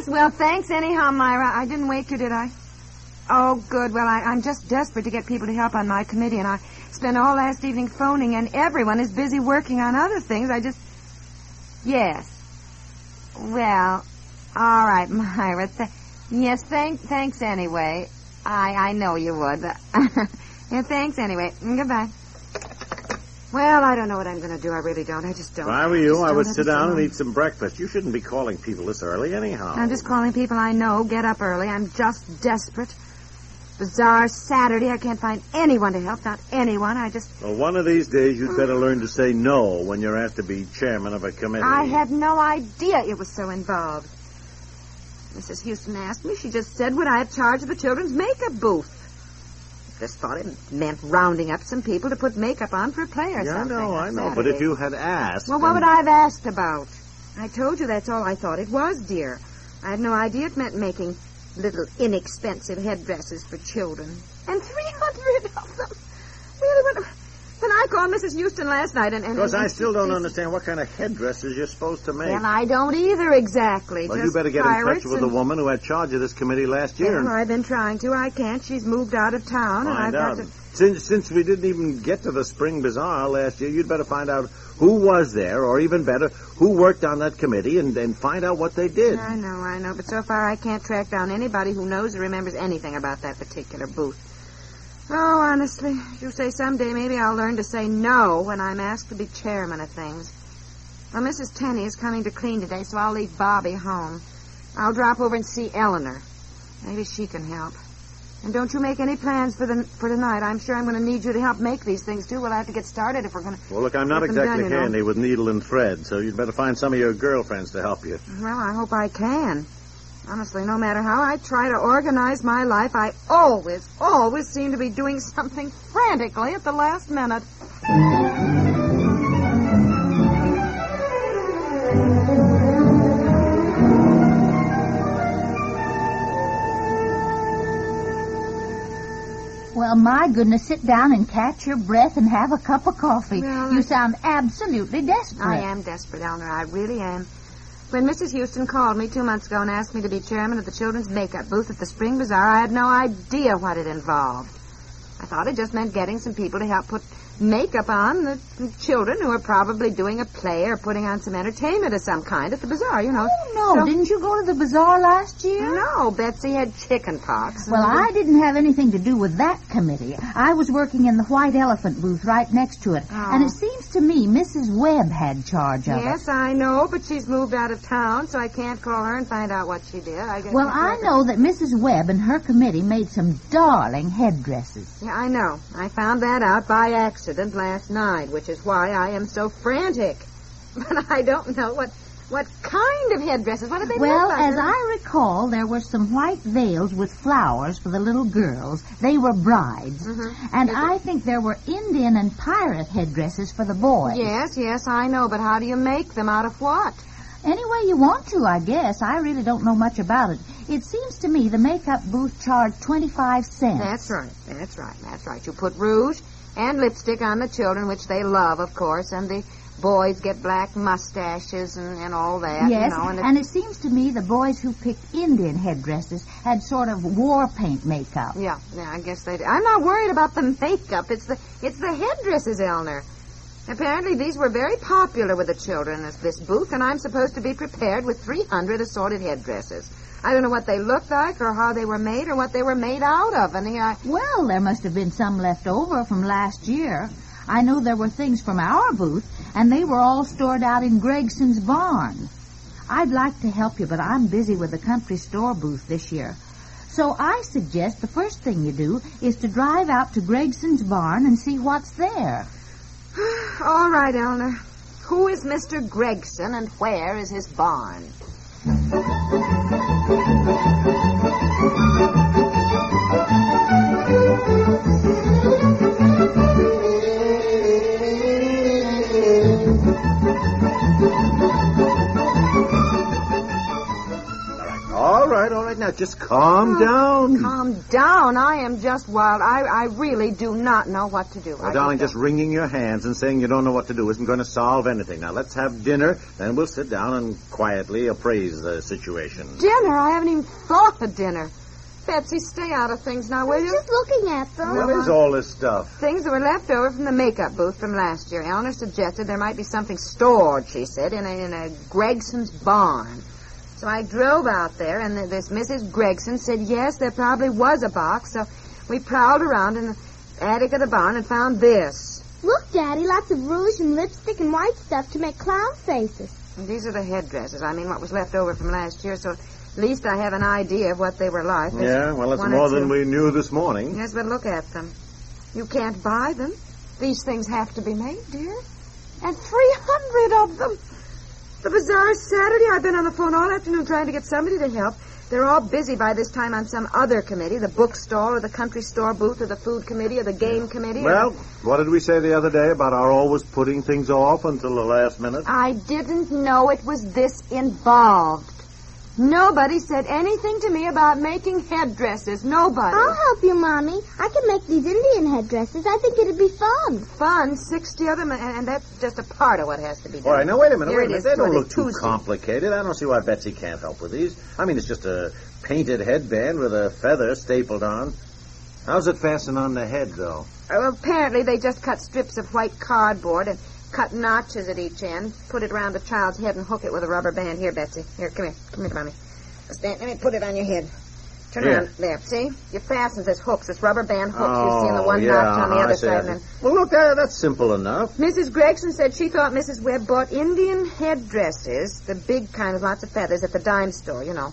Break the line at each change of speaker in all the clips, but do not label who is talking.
Yes, well, thanks anyhow, Myra. I didn't wake you, did I? Oh, good. Well, I, I'm just desperate to get people to help on my committee, and I spent all last evening phoning, and everyone is busy working on other things. I just. Yes. Well, all right, Myra. Th- yes, thank, thanks anyway. I, I know you would. yeah, thanks anyway. Goodbye. Well, I don't know what I'm going to do. I really don't. I just don't.
If I were you,
just
I would sit down and eat some breakfast. You shouldn't be calling people this early anyhow.
I'm just calling people I know. Get up early. I'm just desperate. Bazaar Saturday. I can't find anyone to help. Not anyone. I just.
Well, one of these days, you'd better learn to say no when you're asked to be chairman of a committee.
I had no idea it was so involved. Mrs. Houston asked me. She just said, would I have charge of the children's makeup booth? Just thought it meant rounding up some people to put makeup on for a play or
Yeah, I
something.
know,
on
I know. But if you had asked.
Well, what would I have asked about? I told you that's all I thought it was, dear. I had no idea it meant making little inexpensive headdresses for children. And 300 of them. Really, when, called Mrs. Houston last night and... and
Because
and
I still don't understand what kind of headdresses you're supposed to make.
Well, I don't either exactly.
Well, you better get in touch with the woman who had charge of this committee last year.
Well, I've been trying to. I can't. She's moved out of town, and I've
out.
got to...
Since since we didn't even get to the spring bazaar last year, you'd better find out who was there, or even better, who worked on that committee, and then find out what they did.
I know, I know, but so far I can't track down anybody who knows or remembers anything about that particular booth. Oh, honestly, you say someday maybe I'll learn to say no when I'm asked to be chairman of things. Well, Mrs. Tenney is coming to clean today, so I'll leave Bobby home. I'll drop over and see Eleanor. Maybe she can help. And don't you make any plans for the for tonight. I'm sure I'm going to need you to help make these things too. We'll have to get started if we're going to.
Well, look, I'm not exactly
done, you know.
handy with needle and thread, so you'd better find some of your girlfriends to help you.
Well, I hope I can. Honestly, no matter how I try to organize my life, I always, always seem to be doing something frantically at the last minute.
Well, my goodness, sit down and catch your breath and have a cup of coffee.
Well,
you sound absolutely desperate.
I am desperate, Eleanor. I really am. When Mrs. Houston called me two months ago and asked me to be chairman of the children's makeup booth at the Spring Bazaar, I had no idea what it involved. I thought it just meant getting some people to help put makeup on the children who are probably doing a play or putting on some entertainment of some kind at the bazaar, you know.
Oh, no.
So-
Didn't you go to the bazaar last year?
No, Betsy had chicken pox.
Well, I didn't have anything to do with that committee. I was working in the White Elephant booth right next to it.
Oh.
And it seems to me Mrs. Webb had charge of
Yes, I know, but she's moved out of town, so I can't call her and find out what she did. I guess
Well, I know that Mrs. Webb and her committee made some darling headdresses.
Yeah, I know. I found that out by accident last night, which is why I am so frantic. But I don't know what what kind of headdresses. What are they
Well,
like?
as I recall, there were some white veils with flowers for the little girls. They were brides.
Mhm.
And I think there were Indian and pirate headdresses for the boys.
Yes, yes, I know, but how do you make them out of what?
Any way you want to, I guess. I really don't know much about it. It seems to me the makeup booth charged 25 cents.
That's right. That's right. That's right. You put rouge and lipstick on the children, which they love, of course, and the boys get black mustaches and, and all that.
Yes,
You know, and it-
and it seems to me the boys who picked Indian headdresses had sort of war paint makeup.
Yeah, yeah, I guess they do. I'm not worried about the makeup. It's the it's the headdresses, Eleanor. Apparently, these were very popular with the children, this, this booth, and I'm supposed to be prepared with 300 assorted headdresses. I don't know what they looked like, or how they were made, or what they were made out of. And I,
Well, there must have been some left over from last year. I know there were things from our booth, and they were all stored out in Gregson's barn. I'd like to help you, but I'm busy with the country store booth this year. So I suggest the first thing you do is to drive out to Gregson's barn and see what's there.
all right, Eleanor. Who is Mr. Gregson, and where is his barn?
That. Just calm oh, down.
Calm down. I am just wild. I, I really do not know what to do.
Well,
I
darling,
just
just wringing your hands and saying you don't know what to do isn't going to solve anything. Now, let's have dinner, then we'll sit down and quietly appraise the situation.
Dinner? I haven't even thought of dinner. Betsy, stay out of things now, will you?
I'm
you?
just looking at them.
What is uh-huh. all this stuff?
Things that were left over from the makeup booth from last year. Eleanor suggested there might be something stored, she said, in a, in a Gregson's barn. So I drove out there, and this Mrs. Gregson said, yes, there probably was a box. So we prowled around in the attic of the barn and found this.
Look, Daddy, lots of rouge and lipstick and white stuff to make clown faces.
And these are the headdresses. I mean, what was left over from last year, so at least I have an idea of what they were like. There's
Yeah, well,
it's
more than we knew this morning.
Yes, but look at them. You can't buy them. These things have to be made, dear. And 300 of them. The bazaar Saturday. I've been on the phone all afternoon trying to get somebody to help. They're all busy by this time on some other committee, the bookstore or the country store booth or the food committee or the game committee. or-
Well, what did we say the other day about our always putting things off until the last minute?
I didn't know it was this involved. Nobody said anything to me about making headdresses. Nobody.
I'll help you, Mommy. I can make these Indian headdresses. I think it'd be fun.
Fun, 60 of them, and, and that's just a part of what has to be done.
All right, now wait a minute,
Here
wait a minute. They don't look too
Tuesday.
complicated. I don't see why Betsy can't help with these. I mean, it's just a painted headband with a feather stapled on. How's it fasten on the head, though?
Uh, apparently, they just cut strips of white cardboard and cut notches at each end, put it around the child's head, and hook it with a rubber band. Here, Betsy. Here, come here. Come here, Mommy. Stand, let me put it on your head. Turn
Here.
around. There. See? You fasten this hooks, this rubber band hooks you see in the
oh, one yeah,
notch on the other side. And then
Well, look, that, that's simple enough.
Mrs. Gregson said she thought Mrs. Webb bought Indian headdresses, the big kind with lots of feathers, at the dime store, you know.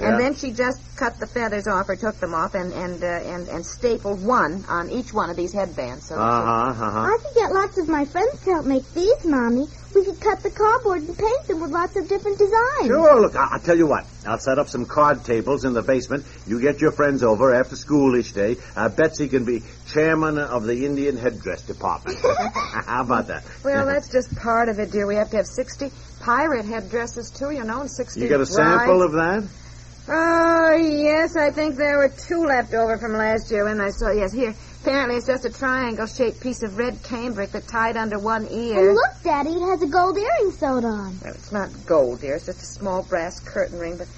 Yeah.
And then she just cut the feathers off or took them off and and uh, and, and stapled one on each one of these headbands. So
Uh-huh, uh-huh.
I could get lots of my friends to help make these, Mommy. We could cut the cardboard and paint them with lots of different designs.
Sure, look, I'll tell you what. I'll set up some card tables in the basement. You get your friends over after school each day. Uh, Betsy can be chairman of the Indian headdress department. How about that?
Well, that's just part of it, dear. We have to have 60 pirate headdresses, too, you know, and 60
You got a sample of that?
Oh, yes, I think there were two left over from last year when I saw, yes, here. Apparently it's just a triangle-shaped piece of red cambric that tied under one ear.
And look, Daddy, it has a gold earring sewed on.
Well, it's not gold, dear. It's just a small brass curtain ring, but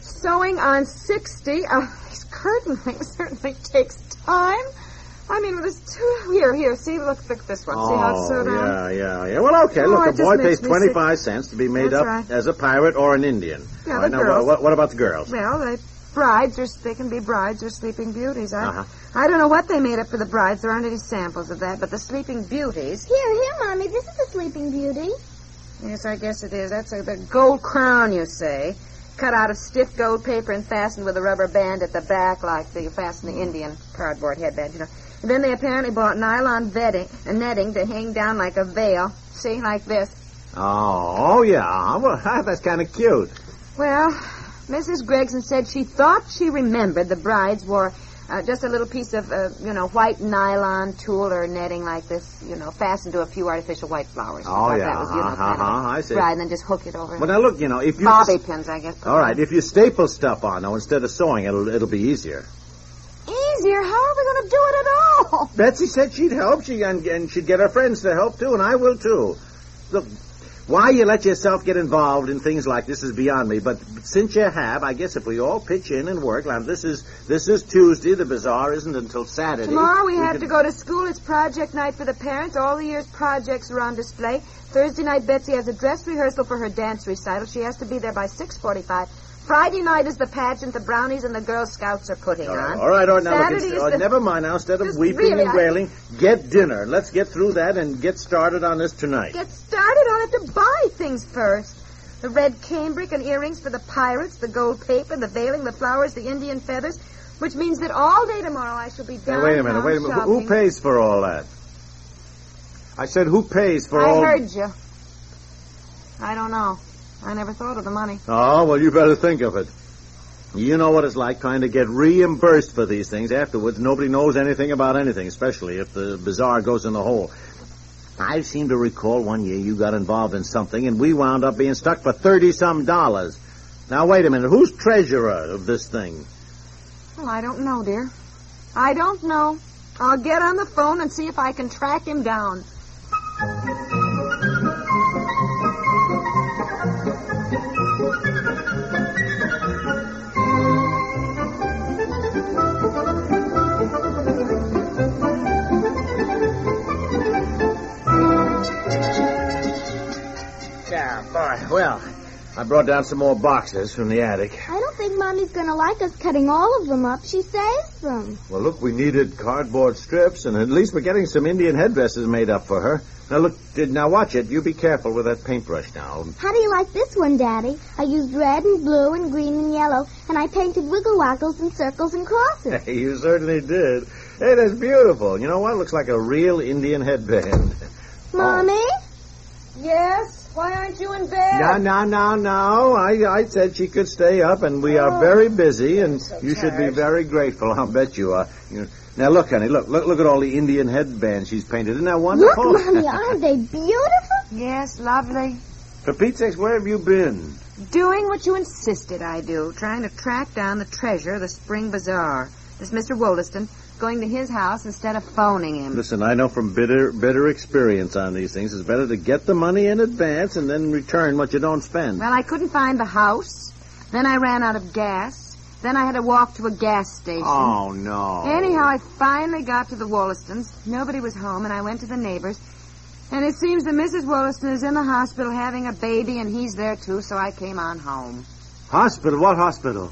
sewing on 60 of these curtain rings certainly takes time. I mean, with this two... Here, here, see, look, look this one. see how it's
Oh,
sewed on?
yeah, yeah, yeah. Well, okay.
Oh,
look, a boy pays
me
25 cents to be made
That's
up
right.
as a pirate or an Indian.
Yeah,
All
the
now,
girls.
What, what about the girls?
Well, the brides, are, they can be brides or sleeping beauties. I,
Uh-huh.
I don't know what they made up for the brides. There aren't any samples of that, but the sleeping beauties...
Here, here, Mommy. This is a Sleeping Beauty.
Yes, I guess it is. That's a, the gold crown, you say. Cut out of stiff gold paper and fastened with a rubber band at the back like the, you fasten the Indian cardboard headband, you know. And then they apparently bought nylon vetting, uh, netting to hang down like a veil. See, like this.
Oh, oh yeah. Well, that's kind of cute.
Well, Mrs. Gregson said she thought she remembered the brides wore uh, just a little piece of, uh, you know, white nylon tulle or netting like this, you know, fastened to a few artificial white flowers.
Oh,
thought
yeah,
That was, you know,
uh-huh,
kind
uh-huh, I see.
Right, and then just hook it over.
Well, now look, you know, if you
Bobby pins, I guess.
all right, if you staple stuff on, though, instead of sewing, it'll it'll be easier.
Easier? How are we going to do it at all?
Betsy said she'd help, she and, and she'd get her friends to help too, and I will too. Look, why you let yourself get involved in things like this is beyond me. But since you have, I guess if we all pitch in and work, now this is this is Tuesday. The bazaar isn't until Saturday.
Tomorrow we have
can-
to go to school. It's project night for the parents. All the year's projects are on display. Thursday night, Betsy has a dress rehearsal for her dance recital. She has to be there by 6.45. Friday night is the pageant the Brownies and the Girl Scouts are putting
All right,
on.
all right, all right. Now, look,
Saturday
uh,
the...
never mind now. Instead of weeping
really,
and
I-
wailing, get dinner. Let's get through that and get started on this tonight.
Get started. I'll have to buy things first. The red cambric and earrings for the pirates, the gold paper, the veiling, the flowers, the Indian feathers, which means that all day tomorrow I shall be down.
Now, wait a minute, wait a minute. Who, who pays for all that? I said, who pays for
I
all?
I heard you. I don't know. I never thought of the money.
Oh, well, you better think of it. You know what it's like trying to get reimbursed for these things afterwards. Nobody knows anything about anything, especially if the bazaar goes in the hole. I seem to recall one year you got involved in something and we wound up being stuck for 30 some dollars. Now, wait a minute. Who's treasurer of this thing?
Well, I don't know, dear. I don't know. I'll get on the phone and see if I can track him down.
I brought down some more boxes from the attic.
I don't think Mommy's gonna like us cutting all of them up. She saves them.
Well, look, we needed cardboard strips, and at least we're getting some Indian headdresses made up for her. Now, look, did, now watch it. You be careful with that paintbrush now.
How do you like this one, Daddy? I used red and blue and green and yellow, and I painted wiggle waggles and circles and crosses.
Hey, you certainly did. Hey, that's beautiful. You know what? It looks like a real Indian headband.
Mommy?
Yes? Why aren't you in bed?
No, no, no, no. I, I said she could stay up, and we are oh. very busy, and you should be very grateful. I'll bet you are. You now, look, honey, look, look, look at all the Indian headbands she's painted. Isn't that
Look,
wonderful?
Mommy, aren't they beautiful?
Yes, lovely.
For Pete's sakes, where have you been?
Doing what you insisted I do, trying to track down the treasure of the Spring Bazaar. This Mr. Wollaston, going to his house instead of phoning him.
Listen, I know from bitter, bitter experience on these things, it's better to get the money in advance and then return what you don't spend.
Well, I couldn't find the house. Then I ran out of gas. Then I had to walk to a gas station.
Oh, no.
Anyhow, I finally got to the Wollastons. Nobody was home, and I went to the neighbors. And it seems that Mrs. Wollaston is in the hospital having a baby, and he's there too, so I came on home.
Hospital? What hospital?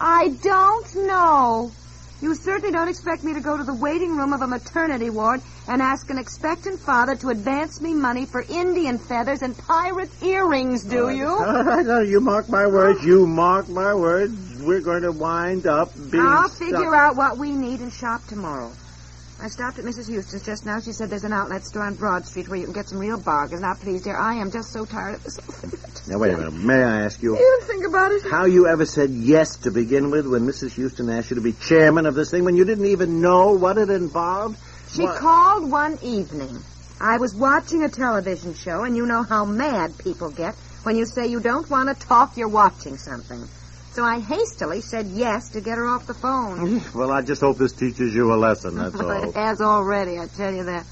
I don't know. You certainly don't expect me to go to the waiting room of a maternity ward and ask an expectant father to advance me money for Indian feathers and pirate earrings, do you?
All right, now, you mark my words. You mark my words. We're going to wind up being
I'll
stuck-
figure out what we need and shop tomorrow. I stopped at Mrs. Houston's just now. She said there's an outlet store on Broad Street where you can get some real bargains. Now, please, dear, I am just so tired of this.
Now, wait a minute. May I ask you
You think about it.
how you ever said yes to begin with when Mrs. Houston asked you to be chairman of this thing when you didn't even know what it involved?
She
What?
called one evening. I was watching a television show, and you know how mad people get when you say you don't want to talk, you're watching something. So I hastily said yes to get her off the phone.
Mm, well, I just hope this teaches you a lesson, that's all.
it has already, I tell you that.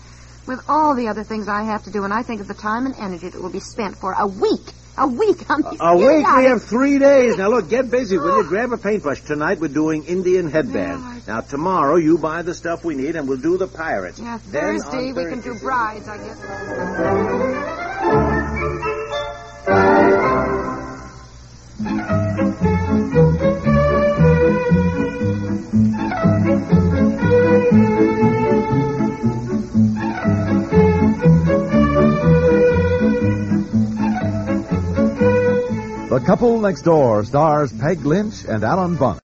With all the other things I have to do, and I think of the time and energy that will be spent for a week. A week on these
A week? We have three days. Now, look, get busy, will you? Grab a paintbrush. Tonight we're doing Indian headband.
Yeah,
Now, tomorrow you buy the stuff we need and we'll do the pirates.
Yeah,
Then on
Thursday we can do
Thursday-
brides, I guess.
The Couple Next Door stars Peg Lynch and Alan Bunce.